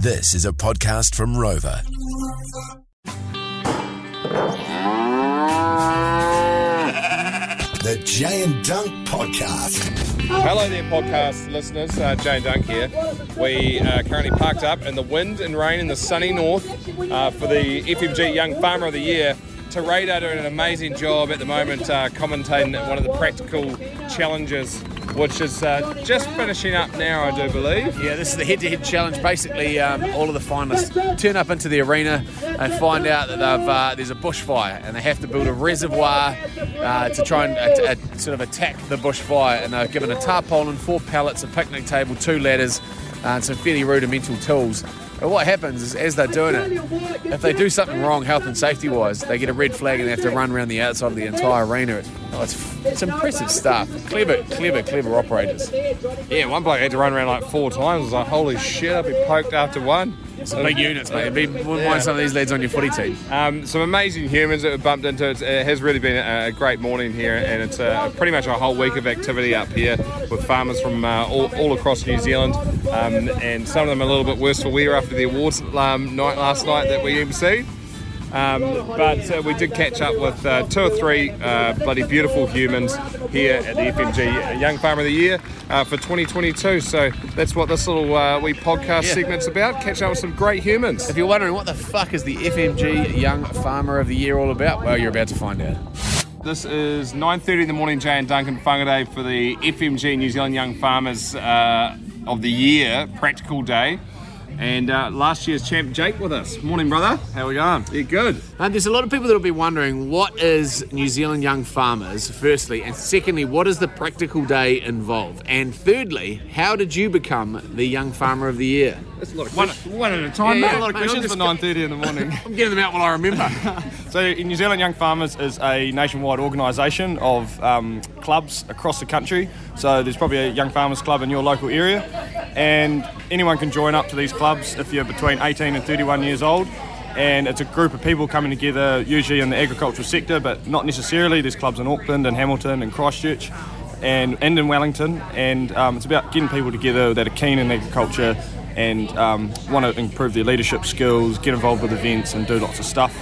This is a podcast from Rover. The Jay and Dunk Podcast. Hello there, podcast listeners. Uh, and Dunk here. We are currently parked up in the wind and rain in the sunny north uh, for the FMG Young Farmer of the Year. Te Radar doing an amazing job at the moment uh, commentating one of the practical challenges, which is uh, just finishing up now, I do believe. Yeah, this is the head-to-head challenge. Basically, um, all of the finalists turn up into the arena and find out that uh, there's a bushfire and they have to build a reservoir uh, to try and uh, uh, sort of attack the bushfire. And they're given a tarpaulin, four pallets, a picnic table, two ladders, uh, and some fairly rudimental tools. But what happens is, as they're doing it, if they do something wrong, health and safety wise, they get a red flag and they have to run around the outside of the entire arena. It's, oh, it's, it's impressive stuff. Clever, clever, clever operators. Yeah, one bloke had to run around like four times. I was like, holy shit, I'll be poked after one. Some big units, mate. You wouldn't mind some of these lads on your footy team. Um, some amazing humans that we bumped into. It's, it has really been a, a great morning here, and it's uh pretty much a whole week of activity up here with farmers from uh, all, all across New Zealand. Um, and some of them a little bit worse for wear after the awards um, night last night that we emceed. Um, but uh, we did catch up with uh, two or three uh, bloody beautiful humans here at the FMG Young Farmer of the Year uh, for 2022. So that's what this little uh, wee podcast Yeah. segment's about. Catch up with some great humans. If you're wondering what the fuck is the FMG Young Farmer of the Year all about, well, you're about to find out. This is 9.30 in the morning, Jay and Duncan Whangarei for the FMG New Zealand Young Farmers uh, of the Year practical day. And uh, last year's champ Jake with us. Morning, brother. How are we going? Yeah, good. And there's a lot of people that will be wondering what is New Zealand Young Farmers, firstly, and secondly, what does the practical day involve? And thirdly, how did you become the Young Farmer of the Year? That's a lot of one, one at a time, Yeah, mate. yeah, A lot of mate, questions for 9.30 in the morning. I'm getting them out while I remember. So, New Zealand Young Farmers is a nationwide organisation of um, clubs across the country. So, there's probably a Young Farmers Club in your local area, and anyone can join up to these clubs if you're between 18 and 31 years old. And it's a group of people coming together, usually in the agricultural sector, but not necessarily. There's clubs in Auckland and Hamilton and Christchurch and, and in Wellington. And um, it's about getting people together that are keen in agriculture and um, want to improve their leadership skills, get involved with events, and do lots of stuff.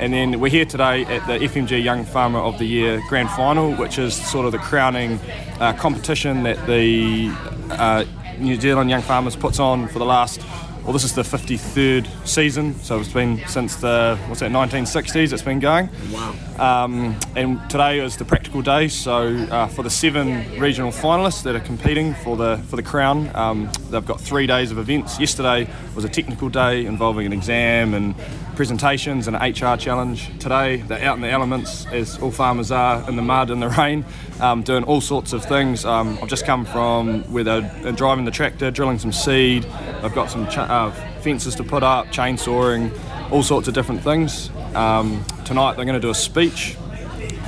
And then we're here today at the FMG Young Farmer of the Year Grand Final, which is sort of the crowning uh, competition that the uh, New Zealand Young Farmers puts on for the last. Well, this is the 53rd season, so it's been since the what's that 1960s. It's been going. Wow. Um, and today is the practical day. So uh, for the seven regional finalists that are competing for the for the crown, um, they've got three days of events. Yesterday was a technical day involving an exam and presentations and an HR challenge. Today they're out in the elements, as all farmers are, in the mud and the rain, um, doing all sorts of things. Um, I've just come from where they're driving the tractor, drilling some seed. I've got some cha- uh, fences to put up, chainsawing, all sorts of different things. Um, tonight they're going to do a speech,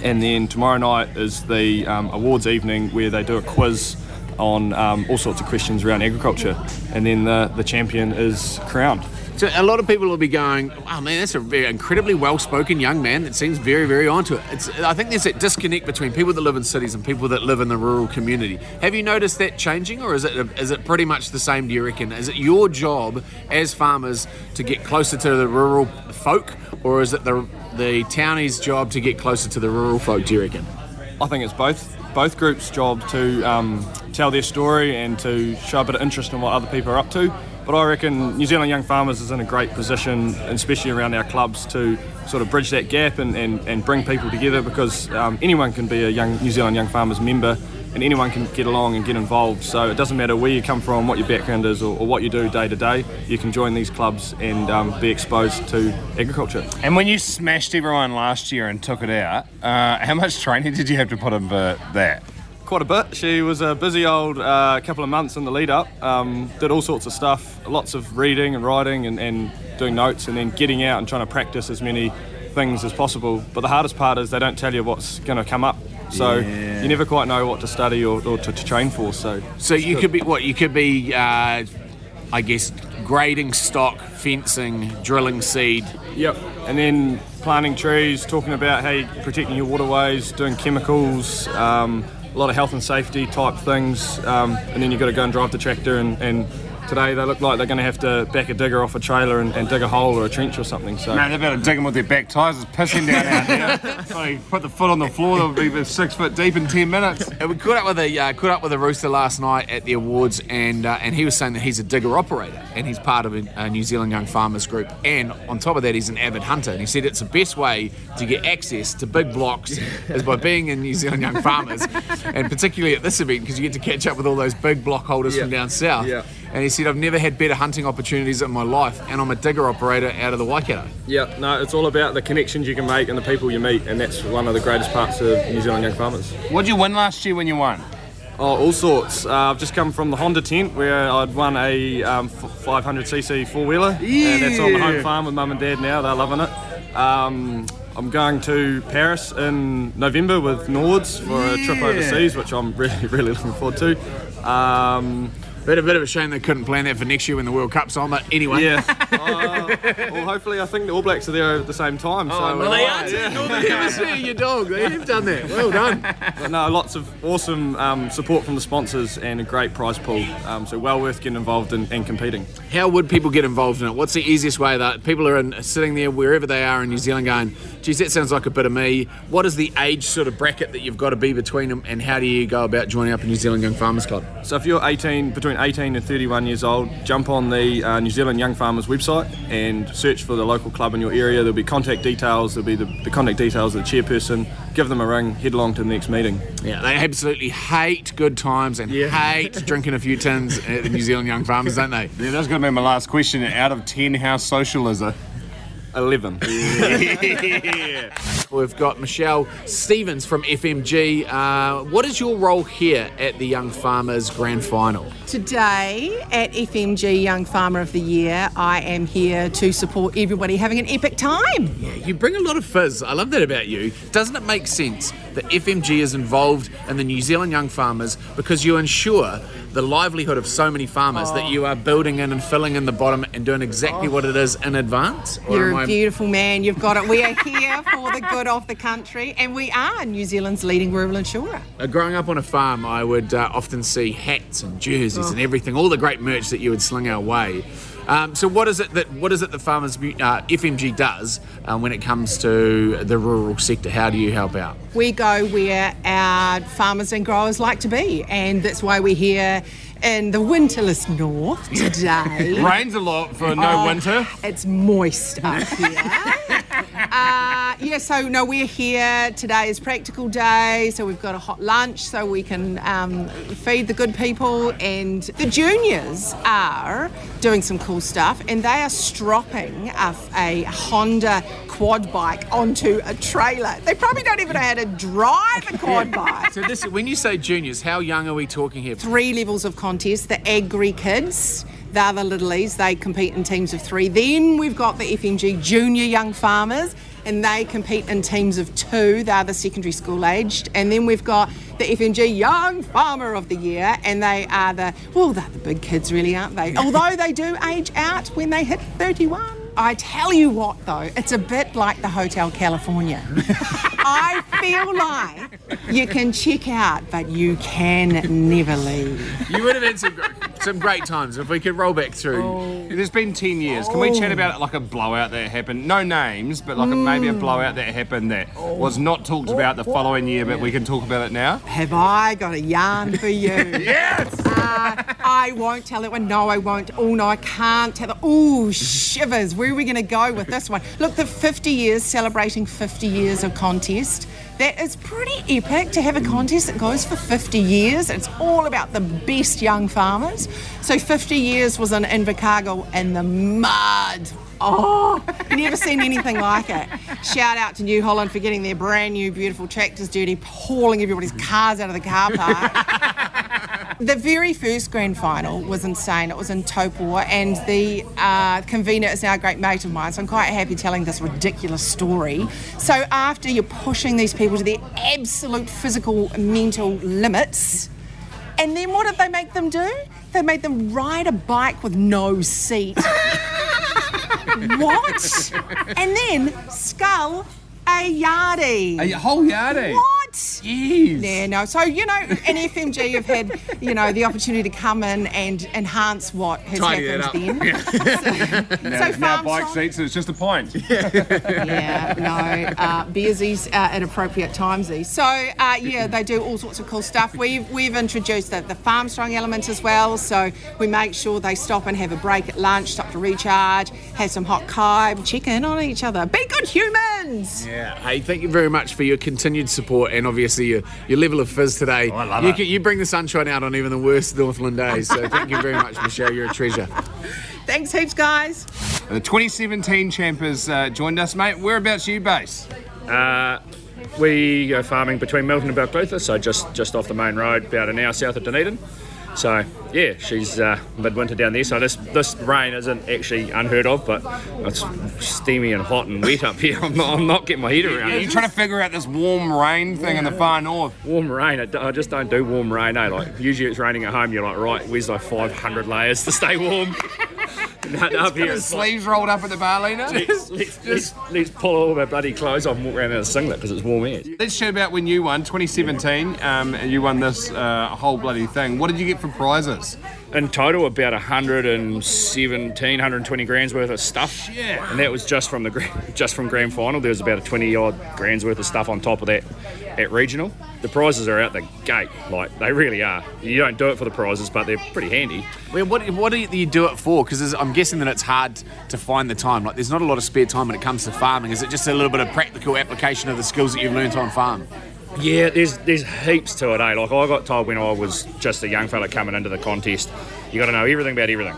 and then tomorrow night is the um, awards evening where they do a quiz on um, all sorts of questions around agriculture, and then the, the champion is crowned. So a lot of people will be going, "Wow, man, that's a very incredibly well-spoken young man that seems very, very onto it." It's, I think there's that disconnect between people that live in cities and people that live in the rural community. Have you noticed that changing, or is it is it pretty much the same? Do you reckon? Is it your job as farmers to get closer to the rural folk, or is it the the townies' job to get closer to the rural folk? Do you reckon? I think it's both both groups' job to um, tell their story and to show a bit of interest in what other people are up to. But I reckon New Zealand Young Farmers is in a great position, especially around our clubs, to sort of bridge that gap and, and, and bring people together because um, anyone can be a young New Zealand Young Farmers member and anyone can get along and get involved. So it doesn't matter where you come from, what your background is, or, or what you do day to day. You can join these clubs and um, be exposed to agriculture. And when you smashed everyone last year and took it out, uh, how much training did you have to put in for that? Quite a bit. She was a busy old uh, couple of months in the lead up. Um, did all sorts of stuff, lots of reading and writing and, and doing notes, and then getting out and trying to practice as many things as possible. But the hardest part is they don't tell you what's going to come up. So you never quite know what to study or, or to, to train for. So So you could be what? You could be, uh, I guess, grading stock, fencing, drilling seed. Yep. And then planting trees, talking about how you're protecting your waterways, doing chemicals, um, a lot of health and safety type things. Um, and then you've got to go and drive the tractor and, and today they look like they're going to have to back a digger off a trailer and, and dig a hole or a trench or something. So Man, they better dig them with their back tyres. It's pissing down out here. Bloody put the foot on the floor, they'll be six foot deep in 10 minutes. And we caught up with a uh, caught up with a rooster last night at the awards, and uh, and he was saying that he's a digger operator, and he's part of a, a New Zealand Young Farmers group, and on top of that, he's an avid hunter. And he said it's the best way to get access to big blocks is by being in New Zealand Young Farmers, and particularly at this event because you get to catch up with all those big block holders from down south. Yeah. And he said I've never had better hunting opportunities in my life, and I'm a digger operator out of the Waikato. yeah, no, it's all about the connections you can make and the people you meet, and that's one of the greatest parts of New Zealand Young Farmers. What did you win last year when you won? Oh, all sorts. Uh, I've just come from the Honda tent where I'd won a um, 500cc four wheeler, and that's on the home farm with mum and dad now. They're loving it. Um, I'm going to Paris in November with Nords for a trip overseas, which I'm really, really looking forward to. Um, Bit a bit of a shame they couldn't plan that for next year when the World Cup's on, but anyway. yeah. Uh, well, hopefully, I think the All Blacks are there at the same time. So, Well, they are to the Northern Hemisphere, you dog. They've done that. Well done. But no, lots of awesome um, support from the sponsors and a great prize pool. Um, so well worth getting involved in, and competing. How would people get involved in it? What's the easiest way that people are in, sitting there wherever they are in New Zealand going, geez, that sounds like a bit of me. What is the age sort of bracket that you've got to be between them, and how do you go about joining up a New Zealand Young Farmers Club? So if you're 18, between 18 and 31 years old, jump on the uh, New Zealand Young Farmers website and search for the local club in your area. There'll be contact details. There'll be the, the contact details of the chairperson. Give them a ring. Head along to the next meeting. Yeah, they absolutely hate good times and hate drinking a few tins at the New Zealand Young Farmers, don't they? Yeah, that's going to be my last question. Out of 10, how social is it? 11. We've got Michelle Stevens from FMG. Uh, what is your role here at the Young Farmers Grand Final? Today at FMG Young Farmer of the Year, I am here to support everybody having an epic time. Yeah, you bring a lot of fizz. I love that about you. Doesn't it make sense that FMG is involved in the New Zealand Young Farmers because you ensure the livelihood of so many farmers that you are building in and filling in the bottom and doing exactly what it is in advance? You're a I- beautiful man. You've got it. We are here for the good of the country, and we are New Zealand's leading rural insurer. Uh, growing up on a farm, I would uh, often see hats and jerseys and everything, all the great merch that you would sling our way. Um, so, what is it that what is it that Farmers uh, FMG does um, when it comes to the rural sector? How do you help out? We go where our farmers and growers like to be, and that's why we're here in the winterless north today. Rains a lot for no Oh, winter. It's moist up here. uh, yeah, so no, we're here. Today is practical day, so we've got a hot lunch so we can um, feed the good people. And the juniors are doing some cool stuff, and they are stropping a, a Honda quad bike onto a trailer. They probably don't even know how to drive a quad bike. So, this when you say juniors, how young are we talking here? three levels of contest. The Agri Kids, they're the littlies, they compete in teams of three. Then we've got the FMG Junior Young Farmers, and they compete in teams of two. They're the secondary school aged. And then we've got the FMG Young Farmer of the Year, and they are the, well, they're the big kids, really, aren't they? Although they do age out when they hit 31. I tell you what, though, it's a bit like the Hotel California. I feel like you can check out, but you can never leave. You would have had some, some great times if we could roll back through. There's been 10 years. Can we chat Oh. about like a blowout that happened? No names, but like a, maybe a Mm. blowout that happened that Oh. was not talked about the following year, but we can talk about it now. Have I got a yarn for you? Yes! I won't tell it one. No, I won't. Oh, no, I can't tell it. Oh, shivers. Where are we going to go with this one? Look, the 50 years, celebrating 50 years of contest. That is pretty epic to have a contest that goes for 50 years. It's all about the best young farmers. So 50 years was in Invercargill in the mud. Oh, never seen anything like it. Shout out to New Holland for getting their brand new beautiful tractors dirty, hauling everybody's cars out of the car park. The very first grand final was insane. It was in Topua, and the uh, convener is now a great mate of mine, so I'm quite happy telling this ridiculous story. So, after you're pushing these people to their absolute physical, mental limits, and then what did they make them do? They made them ride a bike with no seat. what? And then scull a yardie. A whole yardie. What? Yes. Yeah, no. So, you know, and FMG have had, you know, the opportunity to come in and enhance what has Tidy that happened then. so, Now, so now farm bike strong- seats, it's just a pint. yeah, no, uh, beersies uh, at appropriate timesies. So uh, yeah, they do all sorts of cool stuff. We've we've introduced the, the farm strong element as well. So we make sure they stop and have a break at lunch, stop to recharge, have some hot kibe, check in on each other, be good humans. Yeah. Hey, thank you very much for your continued support and obviously your, your level of fizz today. I love you, it. can- you bring the sunshine out on even the worst Northland days. So thank you very much, Michelle. You're a treasure. Thanks heaps, guys. The 2017 champ has uh, joined us, mate. Whereabouts you base? Uh, we go farming between Milton and Balclutha, so just just off the main road, about an hour south of Dunedin. So yeah, she's uh, midwinter down there. So this this rain isn't actually unheard of, but it's steamy and hot and wet up here. I'm not, I'm not getting my head around you it. trying to figure out this warm rain thing in the far north? Warm rain. I just don't do warm rain. Eh? Like usually it's raining at home. You're like, right, where's like 500 layers to stay warm? No, no, up here His it's like, sleeves rolled up at the barlina. let's, let's, let's, let's pull all of our bloody clothes off and walk around in a singlet because it's warm air. Let's chat about when you won 2017. Um, and you won this uh, whole bloody thing. What did you get for prizes? In total about 117 120 grand's worth of stuff Yeah. and that was just from the just from grand final there was about a 20 odd grand's worth of stuff on top of that at regional the prizes are out the gate like they really are you don't do it for the prizes but they're pretty handy Well, what, what do you do it for? Because I'm guessing that it's hard to find the time. Like, there's not a lot of spare time when it comes to farming. Is it just a little bit of practical application of the skills that you've learned on farm? Yeah, there's there's heaps to it, eh? Like I got told when I was just a young fella coming into the contest, you got to know everything about everything.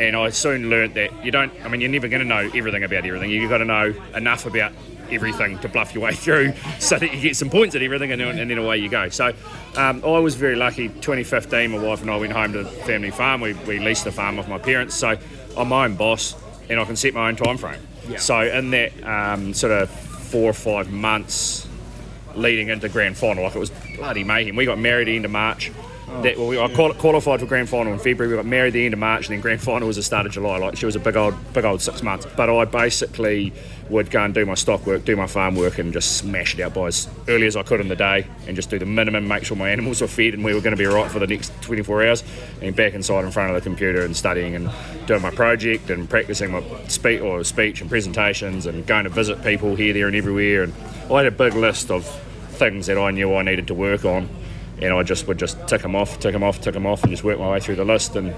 And I soon learnt that you don't. I mean, you're never going to know everything about everything. You've got to know enough about everything to bluff your way through, so that you get some points at everything, and then, and then away you go. So um, I was very lucky. 2015, my wife and I went home to the family farm. We, we leased the farm off my parents, so I'm my own boss, and I can set my own time frame. So in that um, sort of four or five months leading into grand final. Like it was bloody mayhem. We got married at the March. That, well, we, I quali- qualified for grand final in February. We got married the end of March, and then grand final was the start of July. Like she was a big old, big old six months. But I basically would go and do my stock work, do my farm work, and just smash it out by as early as I could in the day, and just do the minimum, make sure my animals were fed, and we were going to be right for the next 24 hours. And back inside in front of the computer and studying and doing my project and practicing my speech or speech and presentations and going to visit people here, there, and everywhere. And I had a big list of things that I knew I needed to work on, and I just would just tick them off, tick them off, tick them off, and just work my way through the list. And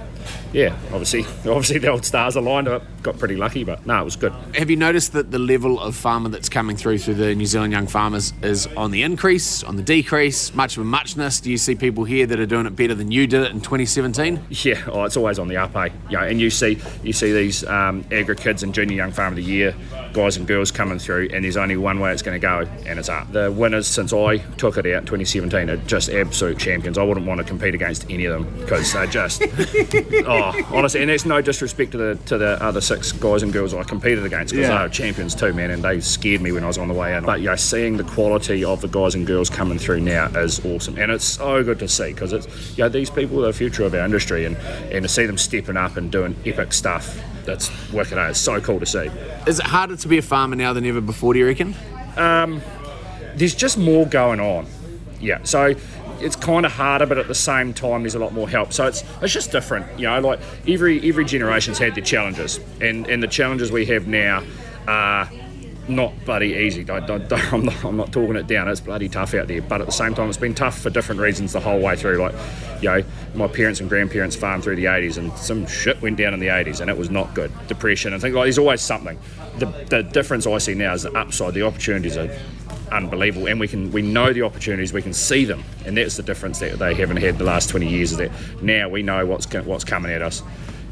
yeah, obviously, obviously the old stars aligned. I got pretty lucky, but no, it was good. Have you noticed that the level of farmer that's coming through through the New Zealand Young Farmers is on the increase, on the decrease, much of a muchness? Do you see people here that are doing it better than you did it in 2017? Yeah, oh, it's always on the up, eh? Yeah, and you see you see these um, agri kids and junior young farmer of the year guys and girls coming through, and there's only one way it's going to go, and it's up. The winners since I took it out in 2017 are just absolute champions. I wouldn't want to compete against any of them because they're just oh, honestly, and that's no disrespect to the to the other six guys and girls I competed against because Yeah. they are champions too, man, and they scared me when I was on the way in. But yeah, seeing the quality of the guys and girls coming through now is awesome, and it's so good to see because it's you know these people are the future of our industry, and and to see them stepping up and doing epic stuff. That's working out. It's so cool to see. Is it harder to be a farmer now than ever before, do you reckon? Um, there's just more going on. Yeah, so it's kind of harder, but at the same time, there's a lot more help. So it's it's just different, you know. Like every every generation's had their challenges, and and the challenges we have now are not bloody easy. Don't, I'm, not, not talking it down. It's bloody tough out there, but at the same time, it's been tough for different reasons the whole way through. Like, you know, my parents and grandparents farmed through the 80s, and some shit went down in the 80s, and it was not good. Depression and things like. There's always something. The the difference I see now is the upside. The opportunities are unbelievable and we can we know the opportunities we can see them and that's the difference that they haven't had the last 20 years is that now we know what's what's coming at us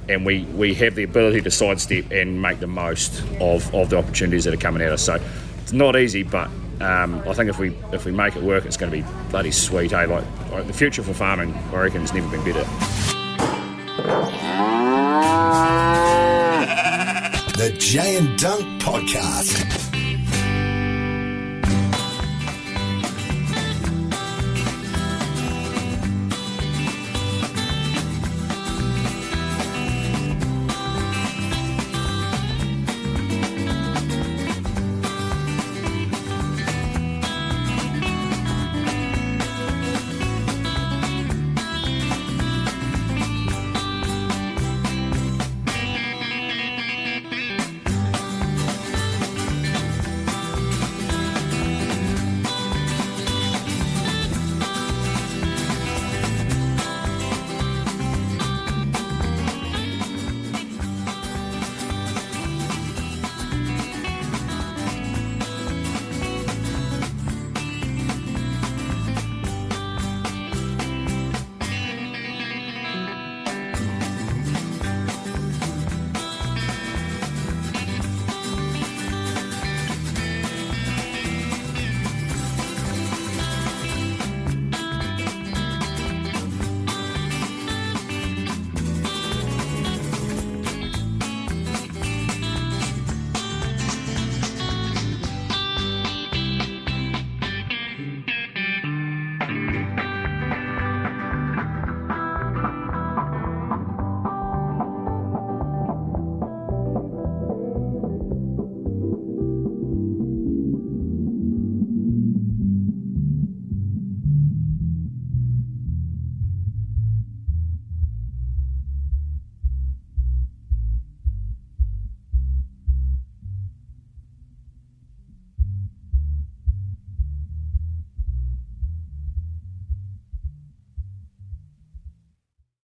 and we we have the ability to sidestep and make the most of of the opportunities that are coming at us so it's not easy but um, I think if we if we make it work it's going to be bloody sweet eh? like, like the future for farming I reckon has never been better The Jay and Dunk Podcast.